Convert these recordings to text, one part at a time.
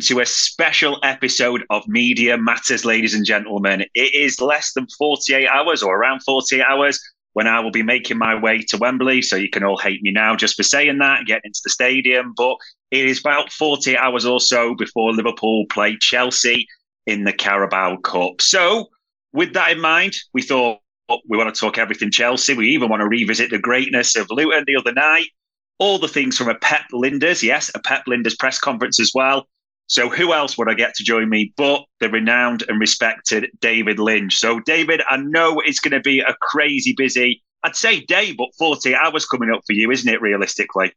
to a special episode of Media Matters, ladies and gentlemen. It is less than 48 hours or around 48 hours when I will be making my way to Wembley. So you can all hate me now just for saying that, getting into the stadium. But it is about 48 hours or so before Liverpool play Chelsea in the Carabao Cup. So, with that in mind, we thought oh, we want to talk everything Chelsea. We even want to revisit the greatness of Luton the other night. All the things from a Pep Lijnders, yes, a Pep Lijnders press conference as well. So who else would I get to join me but the renowned and respected David Lynch? So David, I know it's going to be a crazy busy, I'd say day, but 40 hours coming up for you, isn't it, realistically?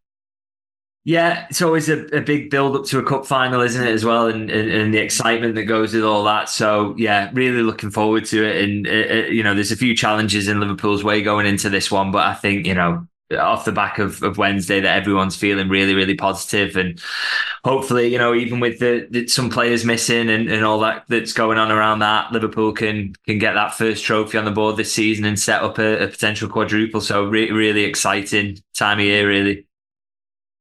Yeah, it's always a, a big build up to a cup final, isn't it, as well, and, and, and the excitement that goes with all that. So yeah, really looking forward to it. And uh, you know, there's a few challenges in Liverpool's way going into this one, but I think you know, off the back of, of Wednesday, that everyone's feeling really, really positive, and hopefully, you know, even with the, the some players missing and, and all that that's going on around that, Liverpool can can get that first trophy on the board this season and set up a, a potential quadruple. So re- really exciting time of year, really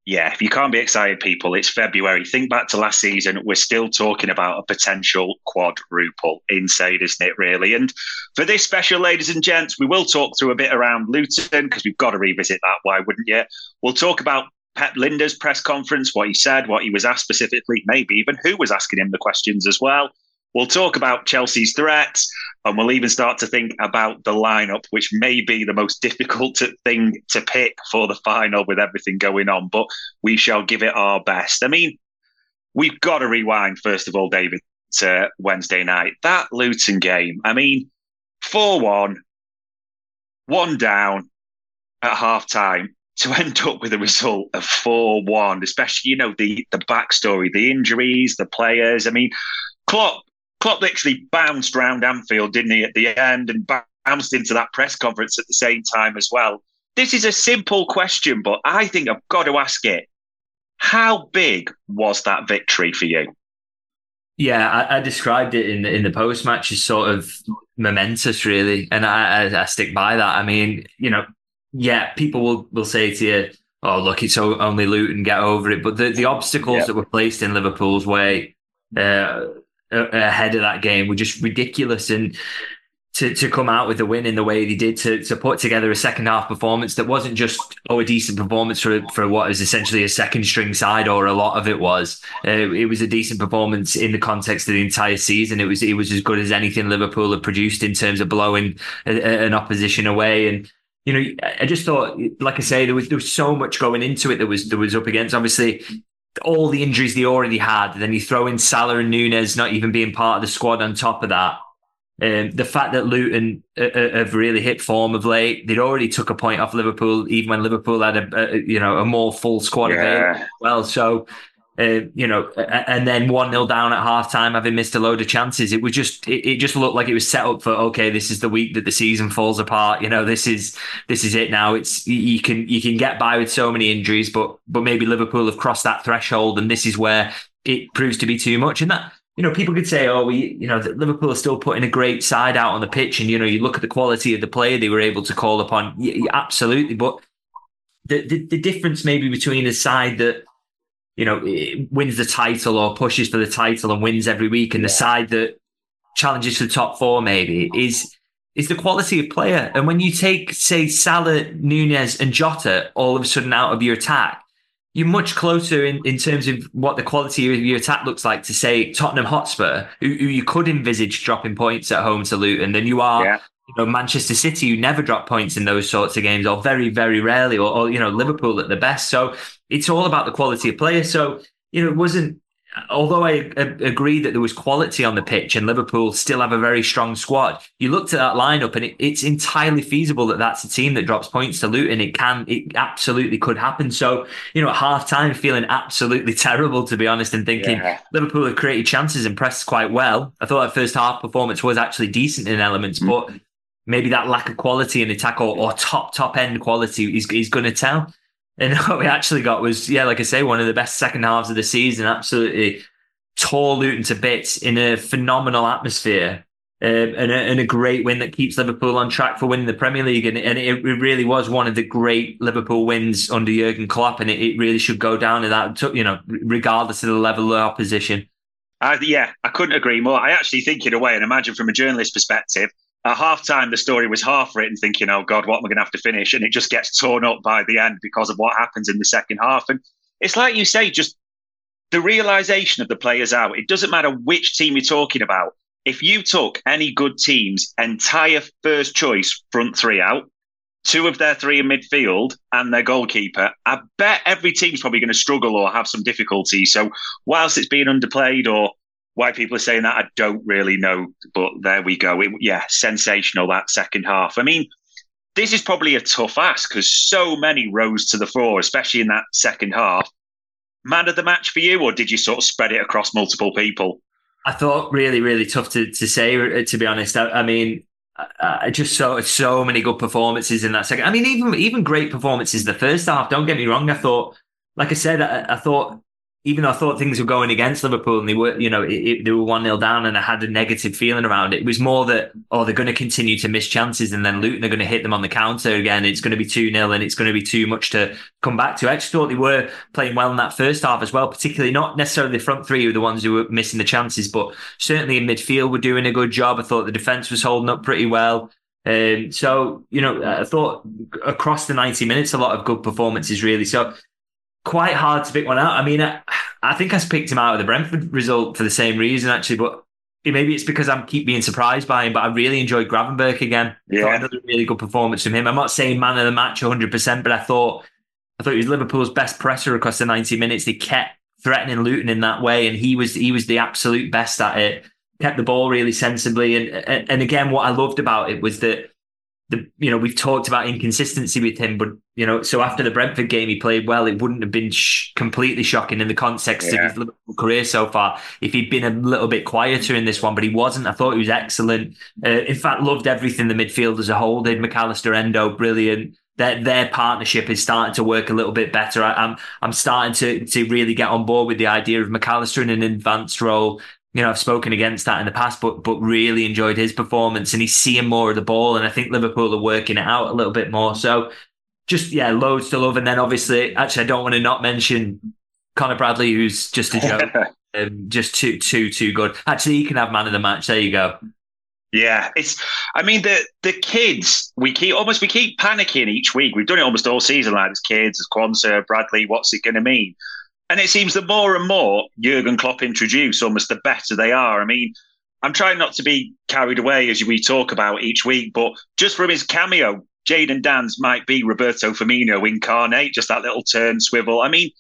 yeah, if you can't be excited, people, it's February. Think back to last season. We're still talking about a potential quadruple. Insane, isn't it, really? And for this special, ladies and gents, we will talk through a bit around Luton because we've got to revisit that. Why wouldn't you? We'll talk about Pep Lijnders' press conference, what he said, what he was asked specifically, maybe even who was asking him the questions as well. We'll talk about Chelsea's threats, and we'll even start to think about the lineup, which may be the most difficult thing to pick for the final with everything going on. But we shall give it our best. I mean, we've got to rewind, first of all, David, to Wednesday night. That Luton game, I mean, 4 1, one down at half time to end up with a result of 4 1, especially, you know, the, the backstory, the injuries, the players. I mean, Klopp Klopp literally bounced round Anfield, didn't he, at the end, and bounced into that press conference at the same time as well. This is a simple question, but I think I've got to ask it. How big was that victory for you? Yeah, I, I described it in the, in the post match as sort of momentous, really, and I, I, I stick by that. I mean, you know, yeah, people will will say to you, "Oh, look, it's only Luton, get over it." But the the obstacles that were placed in Liverpool's way. Uh, ahead of that game were just ridiculous. And to, to come out with a win in the way they did to, to put together a second half performance that wasn't just oh a decent performance for for what is essentially a second string side or a lot of it was. Uh, it was a decent performance in the context of the entire season. It was it was as good as anything Liverpool had produced in terms of blowing a, a, an opposition away. And you know I just thought like I say there was there was so much going into it that was that was up against. Obviously all the injuries they already had. Then you throw in Salah and Nunez not even being part of the squad on top of that. Um, the fact that Luton uh, uh, have really hit form of late, they'd already took a point off Liverpool, even when Liverpool had a, a you know a more full squad yeah. Well, so uh, you know, and then one 0 down at half time, having missed a load of chances. It was just, it, it, just looked like it was set up for okay, this is the week that the season falls apart. You know, this is this is it now. It's you can you can get by with so many injuries, but but maybe Liverpool have crossed that threshold, and this is where it proves to be too much. And that you know, people could say, oh, we, you know, Liverpool are still putting a great side out on the pitch. And, you know, you look at the quality of the player they were able to call upon. Yeah, absolutely. But the, the, the difference maybe between a side that, you know, eh, wins the title or pushes for the title and wins every week and the side that challenges for the top four maybe is, is the quality of player. And when you take, say, Salah, Nunez and Jota all of a sudden out of your attack, you're much closer in, in terms of what the quality of your attack looks like to say Tottenham Hotspur, who, who you could envisage dropping points at home to Luton, than you are yeah. you know Manchester City, who never drop points in those sorts of games, or very very rarely, or, or you know Liverpool at the best. So it's all about the quality of players. So you know it wasn't although I agree that there was quality on the pitch and Liverpool still have a very strong squad, you looked at that lineup and it, it's entirely feasible that that's a team that drops points to Luton. It can, it absolutely could happen. So, you know, at half time, feeling absolutely terrible, to be honest, and thinking yeah. Liverpool have created chances and pressed quite well. I thought that first half performance was actually decent in elements, mm-hmm. but maybe that lack of quality in attack or, or top, top end quality is, is going to tell. And what we actually got was, yeah, like I say, one of the best second halves of the season. Absolutely tore Luton to bits in a phenomenal atmosphere. Um, and, a, and, a, great win that keeps Liverpool on track for winning the Premier League. And, and it, it, really was one of the great Liverpool wins under Jurgen Klopp. And it, it really should go down to that, you know, regardless of the level of opposition. Uh, yeah, I couldn't agree more. I actually think, in a way, and imagine from a journalist perspective, at half time, the story was half written, thinking, oh God, what am I going to have to finish? And it just gets torn up by the end because of what happens in the second half. And it's like you say, just the realization of the players out. It doesn't matter which team you're talking about. If you took any good team's entire first choice front three out, two of their three in midfield and their goalkeeper, I bet every team's probably going to struggle or have some difficulty. So, whilst it's being underplayed or why people are saying that, I don't really know. But there we go. It, yeah, sensational that second half. I mean, this is probably a tough ask because so many rose to the fore, especially in that second half. Man of the match for you, or did you sort of spread it across multiple people? I thought really, really tough to, to say, uh, to be honest. I, I mean, I just saw so many good performances in that second. I mean, even even great performances the first half. Don't get me wrong. I thought, like I said, I, I thought even though I thought things were going against Liverpool and they were, you know, it, it, they were 1 0 down and I had a negative feeling around it, it was more that, oh, they're going to continue to miss chances and then Luton are going to hit them on the counter again. It's going to be 2 0 and it's going to be too much to come back to. I actually thought they were playing well in that first half as well, particularly not necessarily the front three were the ones who were missing the chances, but certainly in midfield were doing a good job. I thought the defence was holding up pretty well. Um, so, you know, I thought across the 90 minutes, a lot of good performances, really. So, quite hard to pick one out. I mean, I, I think I picked him out of the Brentford result for the same reason, actually. But maybe it's because I'm keep being surprised by him. But I really enjoyed Gravenberch again. Yeah, another really good performance from him. I'm not saying man of the match 100, percent but I thought I thought he was Liverpool's best presser across the 90 minutes. They kept threatening Luton in that way, and he was he was the absolute best at it. Kept the ball really sensibly, and and and again, what I loved about it was that the you know we've talked about inconsistency with him, but you know so after the Brentford game he played well. It wouldn't have been sh- completely shocking in the context yeah. of his Liverpool career so far if he'd been a little bit quieter in this one, but he wasn't. I thought he was excellent. Uh, in fact, loved everything the midfield as a whole did. Mac Allister, Endo, brilliant. Their, their partnership is starting to work a little bit better. I, I'm I'm starting to to really get on board with the idea of Mac Allister in an advanced role you know, I've spoken against that in the past, but but really enjoyed his performance and he's seeing more of the ball. And I think Liverpool are working it out a little bit more. So just yeah, loads to love. And then obviously, actually, I don't want to not mention Connor Bradley, who's just a joke, um, just too too too good. Actually, he can have man of the match. There you go. Yeah, it's. I mean, the the kids we keep almost we keep panicking each week. We've done it almost all season. Like as kids, as Quansah, Bradley. What's it going to mean? And it seems that more and more Jurgen Klopp introduce, almost the better they are. I mean, I'm trying not to be carried away as we talk about each week, but just from his cameo, Jayden Danns might be Roberto Firmino incarnate, just that little turn swivel. I mean,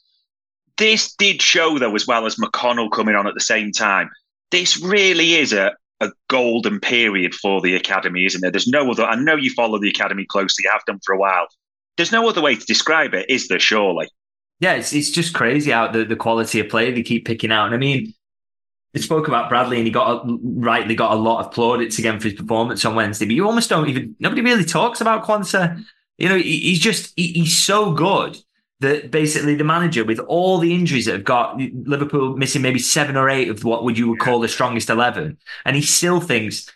this did show, though, as well as McConnell coming on at the same time. This really is a, a golden period for the academy, isn't there? There's no other. I know you follow the academy closely, have done for a while. There's no other way to describe it, is there? Surely. Yeah, it's it's just crazy out the, the quality of play they keep picking out. And I mean, they spoke about Bradley and he got a, rightly got a lot of plaudits again for his performance on Wednesday. But you almost don't even nobody really talks about Quansah. You know, he, he's just he, he's so good that basically the manager with all the injuries that have got Liverpool missing maybe seven or eight of what would you would call the strongest eleven, and he still thinks,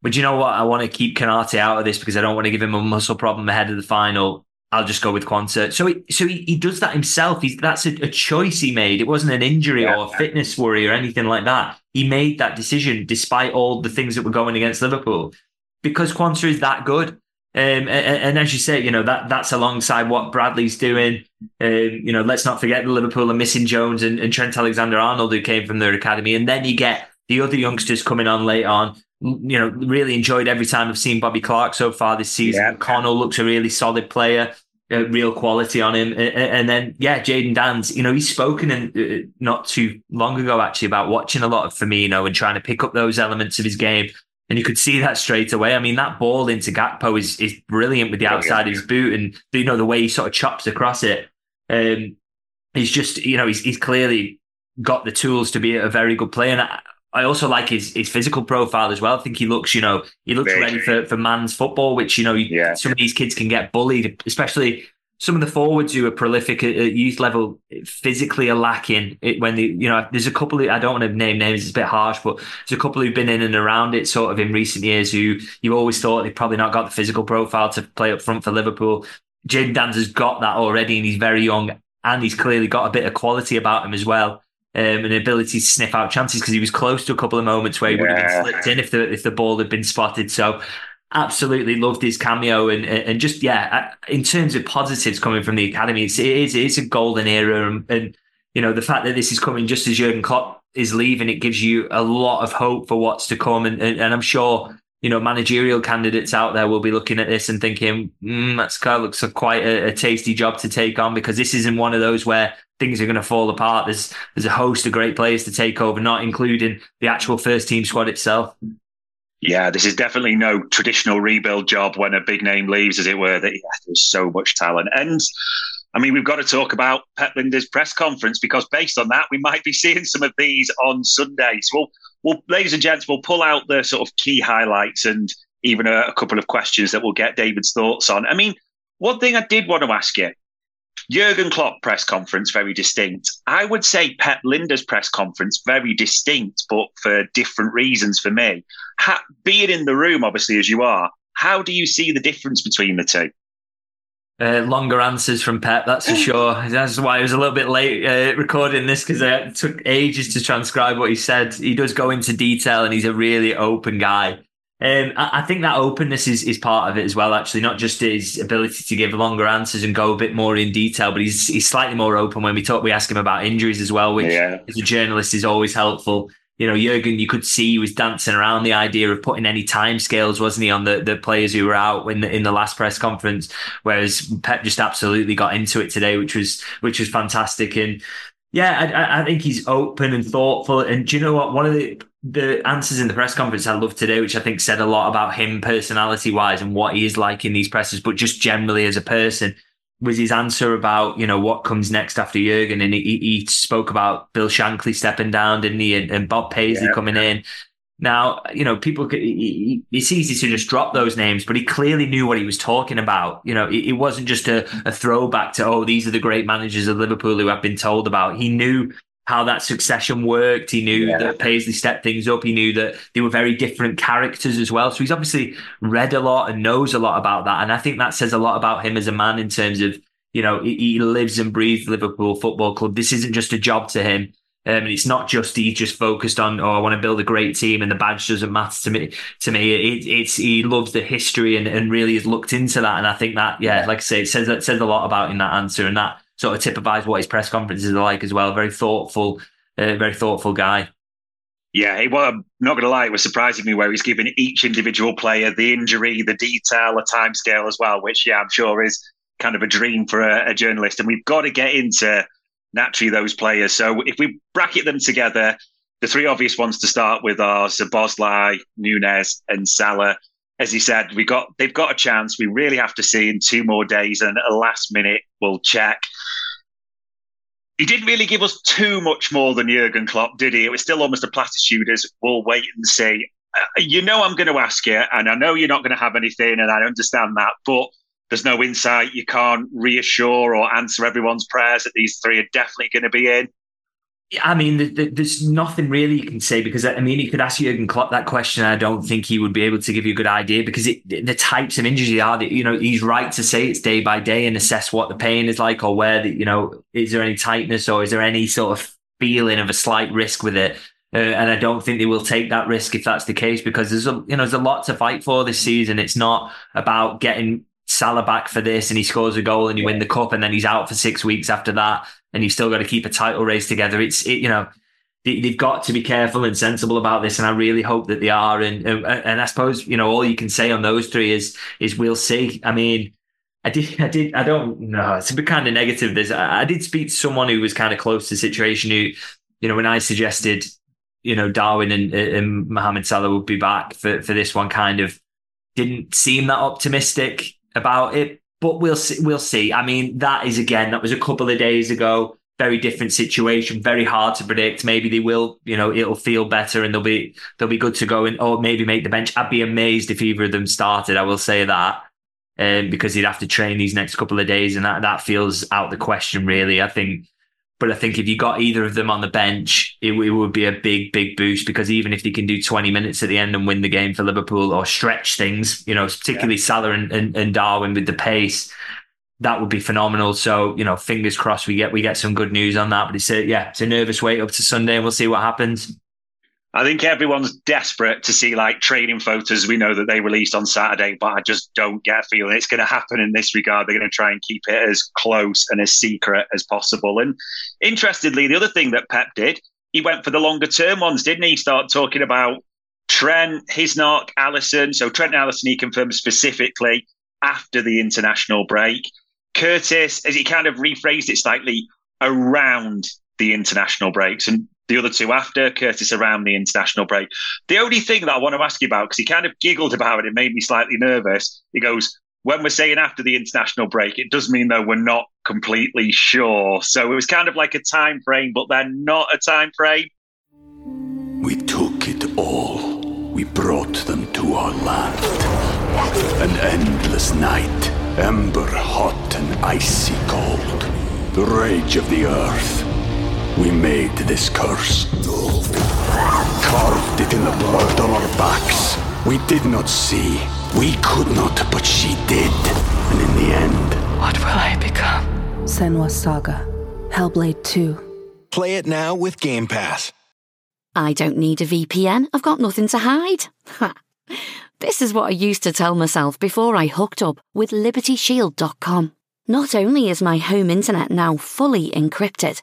but you know what? I want to keep Konaté out of this because I don't want to give him a muscle problem ahead of the final. I'll just go with Quansah. So, he, so he, he does that himself. He's that's a, a choice he made. It wasn't an injury yeah. or a fitness worry or anything like that. He made that decision despite all the things that were going against Liverpool because Quansah is that good. Um, and, and, as you say, you know that that's alongside what Bradley's doing. Um, you know, let's not forget the Liverpool are missing Jones and, and Trent Alexander-Arnold who came from their academy, and then you get the other youngsters coming on late on. You know, really enjoyed every time I've seen Bobby Clark so far this season. Yeah. Connell looks a really solid player, uh, real quality on him. And, and then, yeah, Jayden Danns, you know, he's spoken in, uh, not too long ago actually about watching a lot of Firmino and trying to pick up those elements of his game and you could see that straight away. I mean, that ball into Gakpo is is brilliant with the outside of his boot, and you know the way he sort of chops across it. Um, he's just, you know, he's he's clearly got the tools to be a very good player. And I, I also like his his physical profile as well. I think he looks, you know, he looks very ready for, for man's football, which you know, yeah. some of these kids can get bullied, especially some of the forwards who are prolific at, at youth level physically are lacking it when they, you know, there's a couple of, I don't want to name names, it's a bit harsh, but there's a couple who've been in and around it sort of in recent years who you always thought they've probably not got the physical profile to play up front for Liverpool. Jayden Danns has got that already and he's very young and he's clearly got a bit of quality about him as well. Um, an ability to sniff out chances because he was close to a couple of moments where he yeah. would have been slipped in if the if the ball had been spotted. So absolutely loved his cameo and and just yeah in terms of positives coming from the academy it's it is it's a golden era and, and you know the fact that this is coming just as Jurgen Klopp is leaving it gives you a lot of hope for what's to come and and, and I'm sure you know managerial candidates out there will be looking at this and thinking mm, that's kind of looks like quite a, a tasty job to take on because this isn't one of those where things are going to fall apart there's there's a host of great players to take over not including the actual first team squad itself yeah, this is definitely no traditional rebuild job when a big name leaves, as it were. That yeah, there's so much talent, and I mean, we've got to talk about Pep Lijnders' press conference because based on that, we might be seeing some of these on Sunday. So, we'll, we'll ladies and gents, we'll pull out the sort of key highlights and even a, a couple of questions that we'll get David's thoughts on. I mean, one thing I did want to ask you Jurgen Klopp press conference very distinct. I would say Pep Lijnders' press conference very distinct, but for different reasons for me. Being in the room, obviously as you are, how do you see the difference between the two? Uh, longer answers from Pep, that's for sure. That's why I was a little bit late uh, recording this because it took ages to transcribe what he said. He does go into detail and he's a really open guy. Um, I, I, think that openness is, is part of it as well. Actually, not just his ability to give longer answers and go a bit more in detail, but he's he's slightly more open when we talk. We ask him about injuries as well, which yeah. as a journalist is always helpful. You know, Jurgen, you could see he was dancing around the idea of putting any time scales, wasn't he, on the, the players who were out in the in the last press conference. Whereas Pep just absolutely got into it today, which was which was fantastic. And yeah, I, I think he's open and thoughtful. And do you know what? One of the the answers in the press conference I loved today, which I think said a lot about him personality wise and what he is like in these presses, but just generally as a person, was his answer about you know what comes next after Jurgen, and he, he spoke about Bill Shankly stepping down, didn't he, and, and Bob Paisley yeah. coming in. Now, you know, people, it's easy to just drop those names, but he clearly knew what he was talking about. You know, it, wasn't just a, a throwback to, oh, these are the great managers of Liverpool who I've been told about. He knew how that succession worked. He knew yeah. that Paisley stepped things up. He knew that they were very different characters as well. So he's obviously read a lot and knows a lot about that. And I think that says a lot about him as a man in terms of, you know, he, lives and breathes Liverpool Football Club. This isn't just a job to him. Um, and it's not just he's just focused on, oh, I want to build a great team and the badge doesn't matter to me. To me, it, it's he loves the history and, and really has looked into that. And I think that, yeah, like I say, it says it says a lot about in that answer. And that sort of typifies what his press conferences are like as well. Very thoughtful, uh, very thoughtful guy. Yeah, it, well, I'm not going to lie, it was surprising me where he's giving each individual player the injury, the detail, a timescale as well, which, yeah, I'm sure is kind of a dream for a, a journalist. And we've got to get into naturally those players. So if we bracket them together, the three obvious ones to start with are Szoboszlai, Nunez, and Salah. As he said, we got they've got a chance. We really have to see in two more days, and a last minute we'll check. He didn't really give us too much more than Jurgen Klopp, did he? It was still almost a platitude as we'll wait and see. Uh, you know, I'm going to ask you, and I know you're not going to have anything, and I understand that, but there's no insight. You can't reassure or answer everyone's prayers that these three are definitely going to be in. I mean, there's nothing really you can say because I mean, you could ask Jurgen Klopp that question. I don't think he would be able to give you a good idea because it, the types of injuries are that you know he's right to say it's day by day and assess what the pain is like or where the you know is there any tightness or is there any sort of feeling of a slight risk with it. Uh, and I don't think they will take that risk if that's the case because there's a you know there's a lot to fight for this season. It's not about getting Salah back for this and he scores a goal and you win the cup and then he's out for six weeks after that and you've still got to keep a title race together. It's it, you know they've got to be careful and sensible about this, and I really hope that they are. And and I suppose you know all you can say on those three is is we'll see. I mean. I did. I did. I don't know. It's a bit kind of negative. This. I, I did speak to someone who was kind of close to the situation. Who, you know, when I suggested, you know, Darwin and, and Mohamed Salah would be back for for this one, kind of didn't seem that optimistic about it but we'll see. We'll see. I mean, that is again, that was a couple of days ago. Very different situation. Very hard to predict. Maybe they will. You know, it'll feel better and they'll be they'll be good to go and or maybe make the bench. I'd be amazed if either of them started. I will say that. Um, because he'd have to train these next couple of days, and that that feels out the question. Really, I think but I think if you got either of them on the bench, it, it, would be a big, big boost because even if they can do 20 minutes at the end and win the game for Liverpool or stretch things, you know, particularly yeah. Salah and, and, and, Darwin with the pace, that would be phenomenal. So, you know, fingers crossed we get we get some good news on that. But it's a yeah, it's a nervous wait up to Sunday and we'll see what happens. I think everyone's desperate to see like training photos. We know that they released on Saturday, but I just don't get a feeling it's going to happen in this regard. They're going to try and keep it as close and as secret as possible. And interestingly, the other thing that Pep did, he went for the longer term ones, didn't he? Start talking about Trent, Hisnock, Alisson. So Trent and Alisson, he confirmed specifically after the international break. Curtis, as he kind of rephrased it slightly, around the international breaks. And the other two after, Curtis around the international break. The only thing that I want to ask you about, because he kind of giggled about it, it made me slightly nervous. He goes, when we're saying after the international break, it does mean though we're not completely sure. So it was kind of like a time frame, but then not a time frame. We took it all. We brought them to our land. An endless night, ember hot and icy cold. The rage of the earth we made this curse. Carved it in the blood on our backs. We did not see. We could not, but she did. And in the end. What will I become? Senua's Saga. Hellblade 2. Play it now with Game Pass. I don't need a VPN. I've got nothing to hide. this is what I used to tell myself before I hooked up with LibertyShield.com. Not only is my home internet now fully encrypted,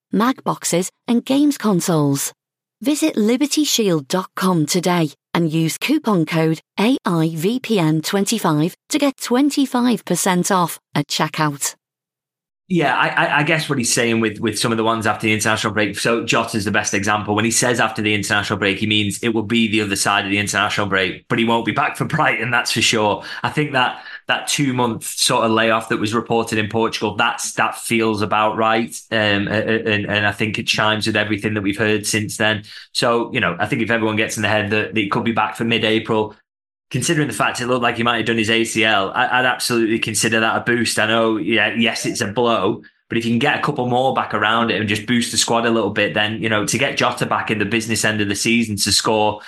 Mac boxes, and games consoles. Visit libertyshield.com today and use coupon code AIVPN25 to get 25% off at checkout. Yeah, I, I, guess what he's saying with with some of the ones after the international break. So Jota is the best example. When he says after the international break, he means it will be the other side of the international break, but he won't be back for Brighton. That's for sure. I think that that two month sort of layoff that was reported in Portugal, that's that feels about right. Um, and, and I think it chimes with everything that we've heard since then. So, you know, I think if everyone gets in the head that, that it could be back for mid April, considering the fact it looked like he might have done his ACL, I, would absolutely consider that a boost. I know, yeah, yes, it's a blow, but if you can get a couple more back around it and just boost the squad a little bit, then you know to get Jota back in the business end of the season to score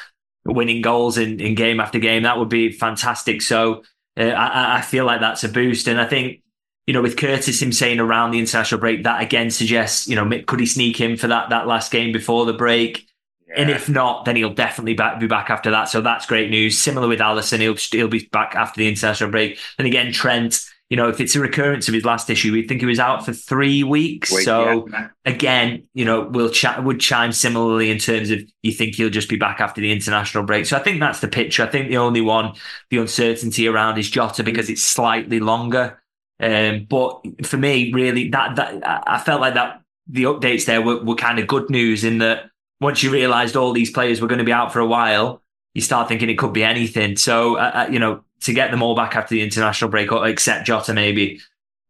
winning goals in, in game after game, that would be fantastic. So uh, I, I feel like that's a boost, and I think you know, with Curtis him saying around the international break, that again suggests, you know, could he sneak in for that that last game before the break? Yeah. And if not, then he'll definitely back, be back after that. So that's great news. Similar with Alisson, he'll he'll be back after the international break. And again, Trent, you know, if it's a recurrence of his last issue, we think he was out for three weeks. Wait, so yeah. again, you know, we'll chat would chime similarly in terms of you think he'll just be back after the international break. So I think that's the picture. I think the only one, the uncertainty around is Jota because it's slightly longer. Um, but for me, really, that that I felt like that the updates there were, were kind of good news in that once you realised all these players were going to be out for a while, you start thinking it could be anything. So uh, uh you know, to get them all back after the international break, or except Jota, maybe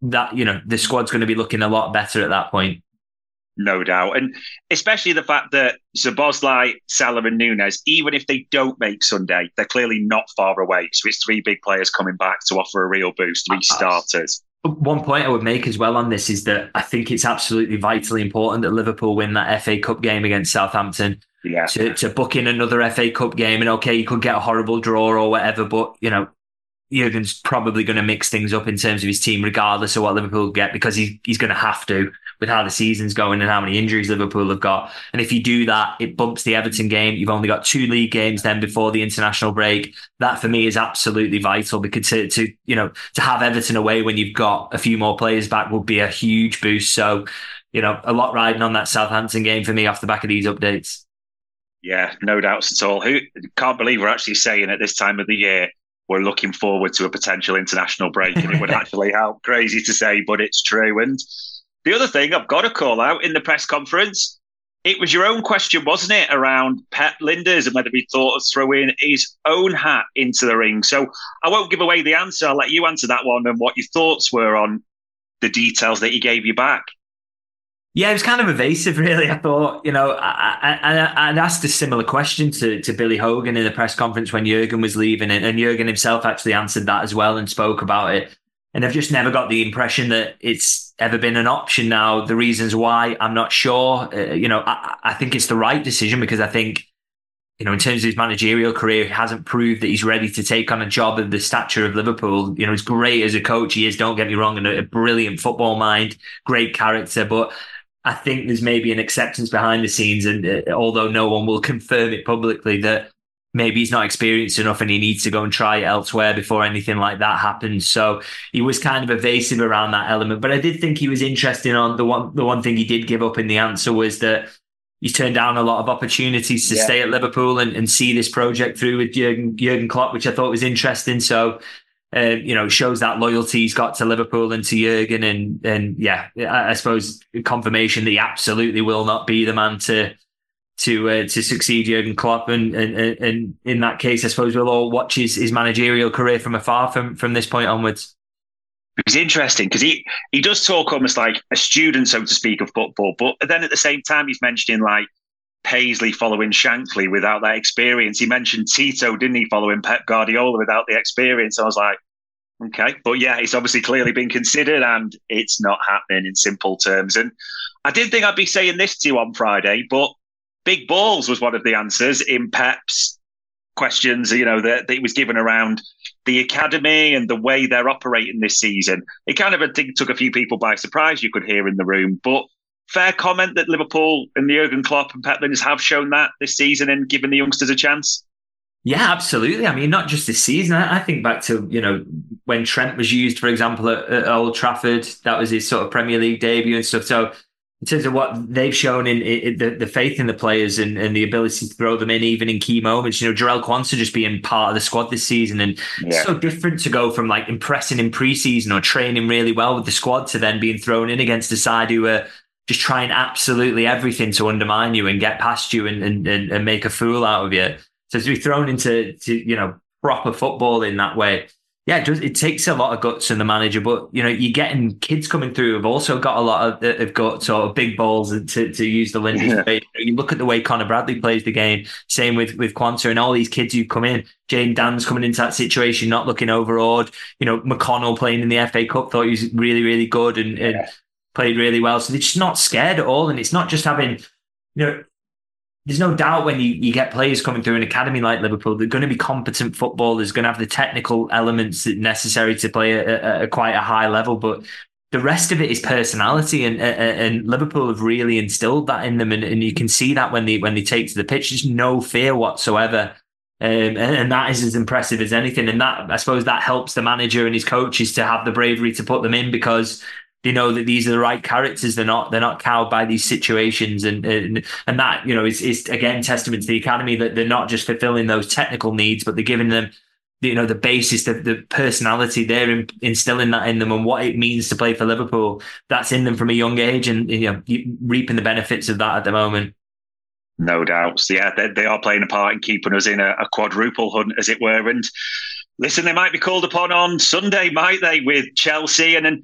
that you know the squad's going to be looking a lot better at that point. No doubt. And especially the fact that Szoboszlai, Salah, and Nunez, even if they don't make Sunday, they're clearly not far away. So it's three big players coming back to offer a real boost, three uh, uh, starters. One point I would make as well on this is that I think it's absolutely vitally important that Liverpool win that FA Cup game against Southampton. Yeah. To, to book in another FA Cup game. And okay, you could get a horrible draw or whatever, but, you know, Jurgen's probably going to mix things up in terms of his team, regardless of what Liverpool get, because he, he's going to have to with how the season's going and how many injuries Liverpool have got. And if you do that, it bumps the Everton game. You've only got two league games then before the international break. That for me is absolutely vital because to, to you know to have Everton away when you've got a few more players back would be a huge boost. So you know a lot riding on that Southampton game for me off the back of these updates. Yeah, no doubts at all. Who can't believe we're actually saying at this time of the year we're looking forward to a potential international break, and it would actually help. Crazy to say, but it's true. And the other thing I've got to call out in the press conference, it was your own question, wasn't it, around Pep Lijnders and whether he thought of throwing his own hat into the ring. So I won't give away the answer. I'll let you answer that one and what your thoughts were on the details that he gave you back. Yeah, it was kind of evasive, really. I thought, you know, I, I, I'd asked a similar question to, to Billy Hogan in the press conference when Jurgen was leaving, and, and Jurgen himself actually answered that as well and spoke about it. And I've just never got the impression that it's ever been an option now. The reasons why, I'm not sure. Uh, you know, I, I, think it's the right decision because I think, you know, in terms of his managerial career, he hasn't proved that he's ready to take on a job of the stature of Liverpool. You know, he's great as a coach. He is, don't get me wrong, and a, a brilliant football mind, great character. But I think there's maybe an acceptance behind the scenes. And uh, although no one will confirm it publicly, that maybe he's not experienced enough and he needs to go and try it elsewhere before anything like that happens. So he was kind of evasive around that element. But I did think he was interesting on the one the one thing he did give up in the answer was that he's turned down a lot of opportunities to yeah. stay at Liverpool and, and see this project through with Jurgen, Jurgen Klopp, which I thought was interesting. So uh, you know, shows that loyalty he's got to Liverpool and to Jurgen, and and yeah, I suppose confirmation that he absolutely will not be the man to to uh, to succeed Jurgen Klopp, and, and and in that case, I suppose we'll all watch his, his managerial career from afar from from this point onwards. It's interesting because he he does talk almost like a student, so to speak, of football, but then at the same time, he's mentioning like Paisley following Shankly without that experience. He mentioned Tito, didn't he, following Pep Guardiola without the experience? I was like, okay, but yeah, it's obviously clearly been considered, and it's not happening in simple terms. And I didn't think I'd be saying this to you on Friday, but big balls was one of the answers in Pep's questions, you know, that, that was given around the academy and the way they're operating this season. It kind of, I think, took a few people by surprise, you could hear in the room. But fair comment that Liverpool and the Jurgen Klopp and Pep Lijnders have shown that this season and given the youngsters a chance. Yeah, absolutely. I mean, not just this season. I, think back to you know when Trent was used, for example, at, at Old Trafford. That was his sort of Premier League debut and stuff. So in terms of what they've shown in, in the, the faith in the players and, and the ability to throw them in even in key moments. You know, Jarell Quansah just being part of the squad this season and yeah. so different to go from like impressing in preseason or training really well with the squad to then being thrown in against a side who are just trying absolutely everything to undermine you and get past you and, and, and, and make a fool out of you. So to be thrown into to, you know, proper football in that way, yeah, it, does, it takes a lot of guts in the manager, but you know, you're getting kids coming through have also got a lot of have got sort of big balls to, to use the Lindy's yeah. You look at the way Connor Bradley plays the game, same with with Quansah and all these kids who come in. Jayden Danns coming into that situation, not looking overawed. You know, McConnell playing in the FA Cup, thought he was really, really good and, yeah. and played really well. So they're just not scared at all. And it's not just having, you know, there's no doubt when you, you get players coming through an academy like Liverpool, they're going to be competent footballers, going to have the technical elements necessary to play at, a quite a high level. But the rest of it is personality, and and Liverpool have really instilled that in them, and, and you can see that when they when they take to the pitch, there's no fear whatsoever. Um, and, and, that is as impressive as anything. And that, I suppose, that helps the manager and his coaches to have the bravery to put them in because they know that these are the right characters. They're not they're not cowed by these situations, and and, and that you know is is again testament to the academy that they're not just fulfilling those technical needs, but they're giving them you know the basis, the, the personality. They're instilling that in them, and what it means to play for Liverpool. That's in them from a young age, and you know reaping the benefits of that at the moment. No doubts. Yeah, they, they are playing a part in keeping us in a, a quadruple hunt, as it were. And listen, they might be called upon on Sunday, might they, with Chelsea and then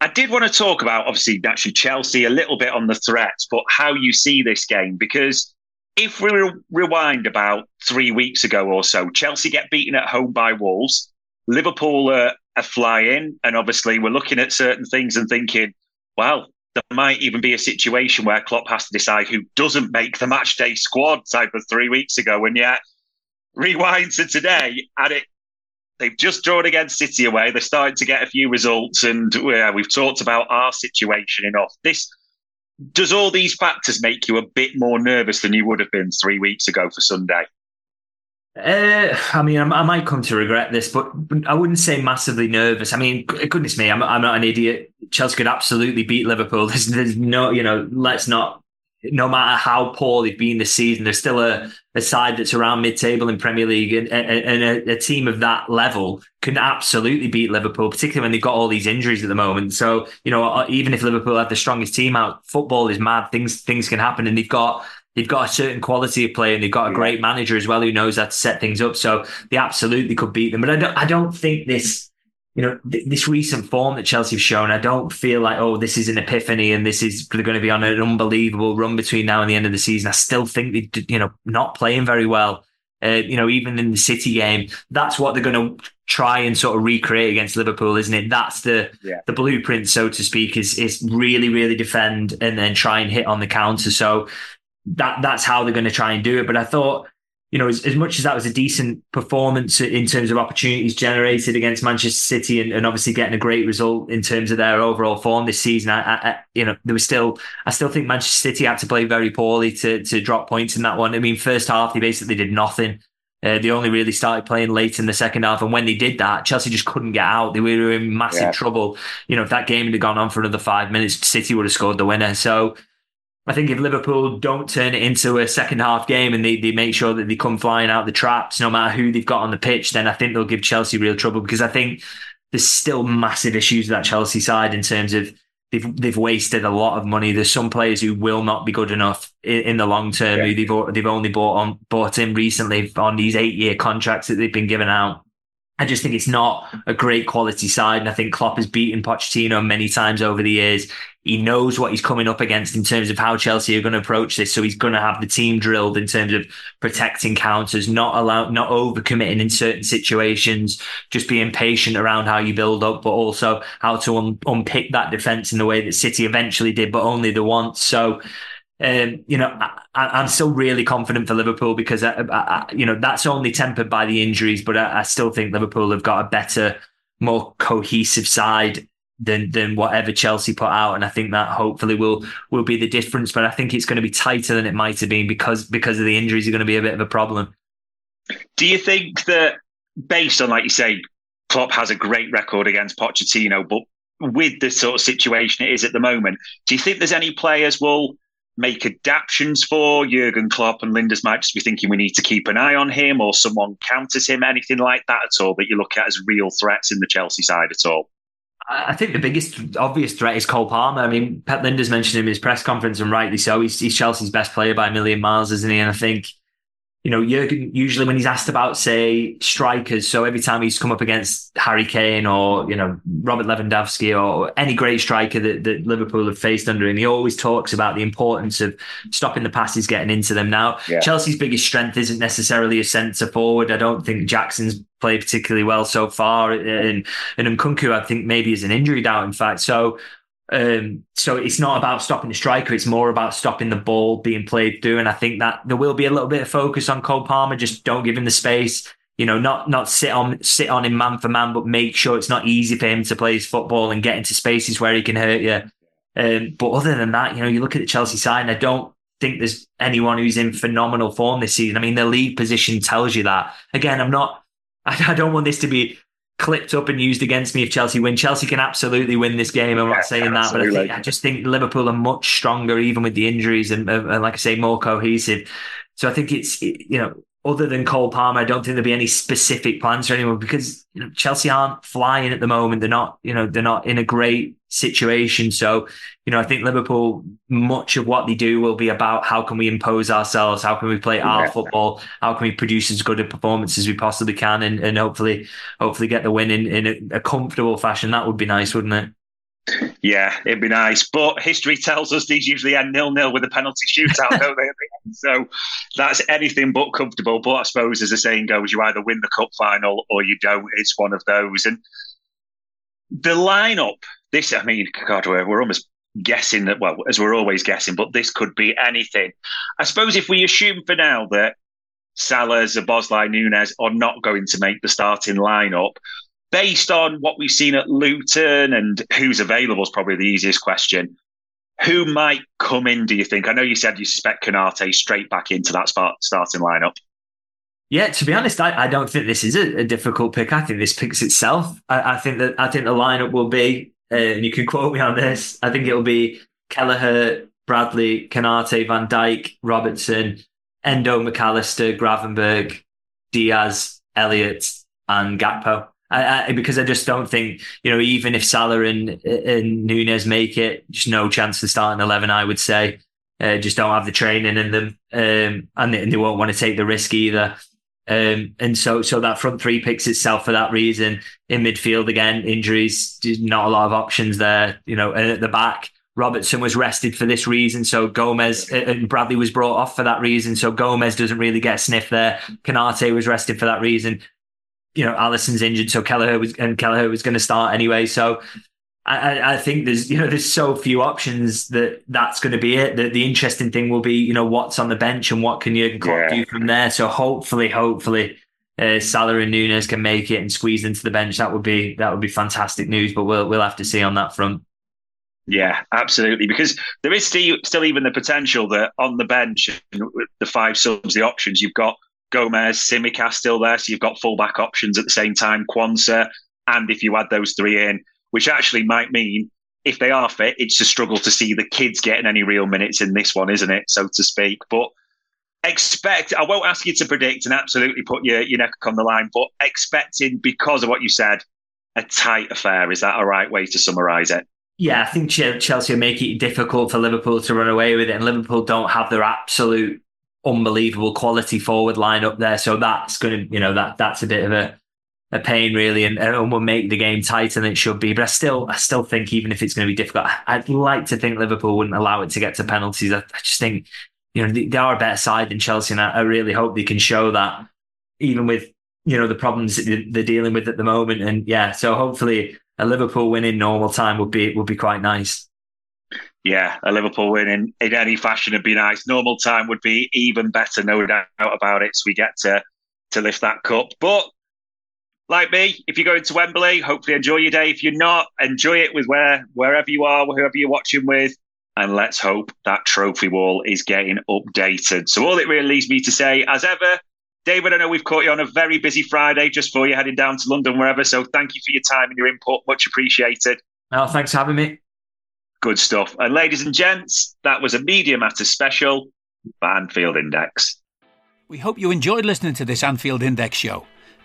I did want to talk about, obviously, actually Chelsea a little bit on the threats, but how you see this game. Because if we re- rewind about three weeks ago or so, Chelsea get beaten at home by Wolves. Liverpool are, are flying. And obviously, we're looking at certain things and thinking, well, there might even be a situation where Klopp has to decide who doesn't make the match day squad type of three weeks ago. And yet, rewind to today, and it They've just drawn against City away. They're starting to get a few results, and uh, we've talked about our situation enough. This does all these factors make you a bit more nervous than you would have been three weeks ago for Sunday? Uh, I mean, I, I, might come to regret this, but I wouldn't say massively nervous. I mean, goodness me, I'm, I'm not an idiot. Chelsea could absolutely beat Liverpool. There's, there's no, you know, let's not no matter how poor they've been this season, they're still a, a side that's around mid-table in Premier League, and, and a, a, team of that level can absolutely beat Liverpool, particularly when they've got all these injuries at the moment. So you know, uh, even if Liverpool have the strongest team out, football is mad. Things things can happen, and they've got they've got a certain quality of play, and they've got a great manager as well who knows how to set things up. So they absolutely could beat them. But I don't I don't think this you know, th- this recent form that Chelsea have shown, I don't feel like, oh, this is an epiphany and this is going to be on an unbelievable run between now and the end of the season. I still think they, you know, not playing very well. Uh, you know, even in the City game, that's what they're going to try and sort of recreate against Liverpool, isn't it? That's the yeah. the blueprint, so to speak, is is really, really defend and then try and hit on the counter. So that that's how they're going to try and do it. But I thought you know, as, as much as that was a decent performance in terms of opportunities generated against Manchester City and, and obviously getting a great result in terms of their overall form this season, I, I, you know, there was still, I still think Manchester City had to play very poorly to, to drop points in that one. I mean, first half, they basically did nothing. Uh, they only really started playing late in the second half. And when they did that, Chelsea just couldn't get out. They were in massive yeah. trouble. You know, if that game had gone on for another five minutes, City would have scored the winner. So, I think if Liverpool don't turn it into a second half game and they, they make sure that they come flying out the traps, no matter who they've got on the pitch, then I think they'll give Chelsea real trouble because I think there's still massive issues with that Chelsea side in terms of they've they've wasted a lot of money. There's some players who will not be good enough in, in the long term. Yeah. Who they've they've only bought on bought in recently on these eight year contracts that they've been given out. I just think it's not a great quality side. And I think Klopp has beaten Pochettino many times over the years. He knows what he's coming up against in terms of how Chelsea are going to approach this. So he's going to have the team drilled in terms of protecting counters, not allow, not overcommitting in certain situations, just being patient around how you build up, but also how to un- unpick that defense in the way that City eventually did, but only the once. So um, you know, I, am still really confident for Liverpool because, I, I, you know, that's only tempered by the injuries, but I, I, still think Liverpool have got a better, more cohesive side than than whatever Chelsea put out, and I think that hopefully will will be the difference. But I think it's going to be tighter than it might have been because because of the injuries are going to be a bit of a problem. Do you think that, based on like you say, Klopp has a great record against Pochettino, but with the sort of situation it is at the moment, do you think there's any players will make adaptations for. Jurgen Klopp and Lijnders might just be thinking we need to keep an eye on him or someone counters him, anything like that at all that you look at as real threats in the Chelsea side at all? I think the biggest obvious threat is Cole Palmer. I mean, Pep Lijnders mentioned him in his press conference, and rightly so. He's, he's Chelsea's best player by a million miles, isn't he? And I think you know, Jurgen usually when he's asked about, say, strikers, so every time he's come up against Harry Kane or, you know, Robert Lewandowski or any great striker that, that Liverpool have faced under him, he always talks about the importance of stopping the passes, getting into them. Now, yeah. Chelsea's biggest strength isn't necessarily a centre forward. I don't think Jackson's played particularly well so far. And, and Nkunku, I think maybe is an injury doubt, in fact. So um, so it's not about stopping the striker; it's more about stopping the ball being played through. And I think that there will be a little bit of focus on Cole Palmer. Just don't give him the space. You know, not not sit on sit on him man for man, but make sure it's not easy for him to play his football and get into spaces where he can hurt you. Um, but other than that, you know, you look at the Chelsea side, and I don't think there's anyone who's in phenomenal form this season. I mean, the league position tells you that. Again, I'm not. I, I don't want this to be clipped up and used against me if Chelsea win. Chelsea can absolutely win this game. I'm not saying that, but I, think, I, just think Liverpool are much stronger, even with the injuries, and, and like I say, more cohesive. So I think it's you know other than Cole Palmer, I don't think there'll be any specific plans for anyone because you know, Chelsea aren't flying at the moment. They're not, you know, they're not in a great situation. So, you know, I think Liverpool, much of what they do will be about how can we impose ourselves? How can we play our yeah. football? How can we produce as good a performance as we possibly can? And, and hopefully, hopefully get the win in, in a, a comfortable fashion. That would be nice, wouldn't it? Yeah, it'd be nice. But history tells us these usually end nil nil with a penalty shootout, don't they? So that's anything but comfortable. But I suppose, as the saying goes, you either win the cup final or you don't. It's one of those. And the lineup, this, I mean, God, we're, we're almost guessing that, well, as we're always guessing, but this could be anything. I suppose if we assume for now that Salah, Szoboszlai, Nunez are not going to make the starting lineup, based on what we've seen at Luton and who's available is probably the easiest question. Who might come in, do you think? I know you said you suspect Konate straight back into that start, starting lineup. Yeah, to be honest, I, I don't think this is a, a, difficult pick. I think this picks itself. I, I, think that I think the lineup will be, uh, and you can quote me on this. I think it'll be Kelleher, Bradley, Konate, Van Dijk, Robertson, Endo, McAllister, Gravenberch, Diaz, Elliott, and Gakpo. I, I, because I just don't think you know even if Salah and and Nunez make it, just no chance to start in eleven. I would say uh, just don't have the training in them, um, and, they, and, they, won't want to take the risk either. Um, and so so that front three picks itself for that reason. In midfield again, injuries, not a lot of options there. You know, and at the back. Robertson was rested for this reason, so Gomez and Bradley was brought off for that reason. So Gomez doesn't really get a sniff there. Konate was rested for that reason you know, Alisson's injured, so Kelleher was and Kelleher was going to start anyway. So I, I, think there's you know there's so few options that that's going to be it. The, the interesting thing will be you know what's on the bench and what can Jurgen Klopp yeah. do from there. So hopefully, hopefully. Uh, Salah and Nunez can make it and squeeze into the bench. That would be that would be fantastic news. But we'll we'll have to see on that front. Yeah, absolutely. Because there is still, still even the potential that on the bench, the five subs, the options, you've got Gomez, Tsimikas still there. So you've got fullback options at the same time, Quansah. And if you add those three in, which actually might mean if they are fit, it's a struggle to see the kids getting any real minutes in this one, isn't it? So to speak. But expect, I won't ask you to predict and absolutely put your, your neck on the line, but expecting, because of what you said, a tight affair. Is that a right way to summarise it? Yeah, I think Chelsea make it difficult for Liverpool to run away with it, and Liverpool don't have their absolute unbelievable quality forward line up there. So that's going to, you know, that that's a bit of a, a pain really, and, and will make the game tighter than it should be. But I still, I still think even if it's going to be difficult, I'd like to think Liverpool wouldn't allow it to get to penalties. I, I just think, you know, they, are a better side than Chelsea, and I, I really hope they can show that, even with you know the problems they're dealing with at the moment. And yeah, so hopefully a Liverpool win in normal time would be would be quite nice yeah, a Liverpool win in, in any fashion would be nice. Normal time would be even better, no doubt about it. So we get to to lift that cup. But like me, if you're going to Wembley, hopefully enjoy your day. If you're not, enjoy it with where wherever you are, whoever you're watching with. And let's hope that trophy wall is getting updated. So all it really leaves me to say, as ever, David, I know we've caught you on a very busy Friday just before you're heading down to London, wherever. So thank you for your time and your input. Much appreciated. Oh, thanks for having me. Good stuff. And ladies and gents, that was a Media Matters special for Anfield Index. We hope you enjoyed listening to this Anfield Index show.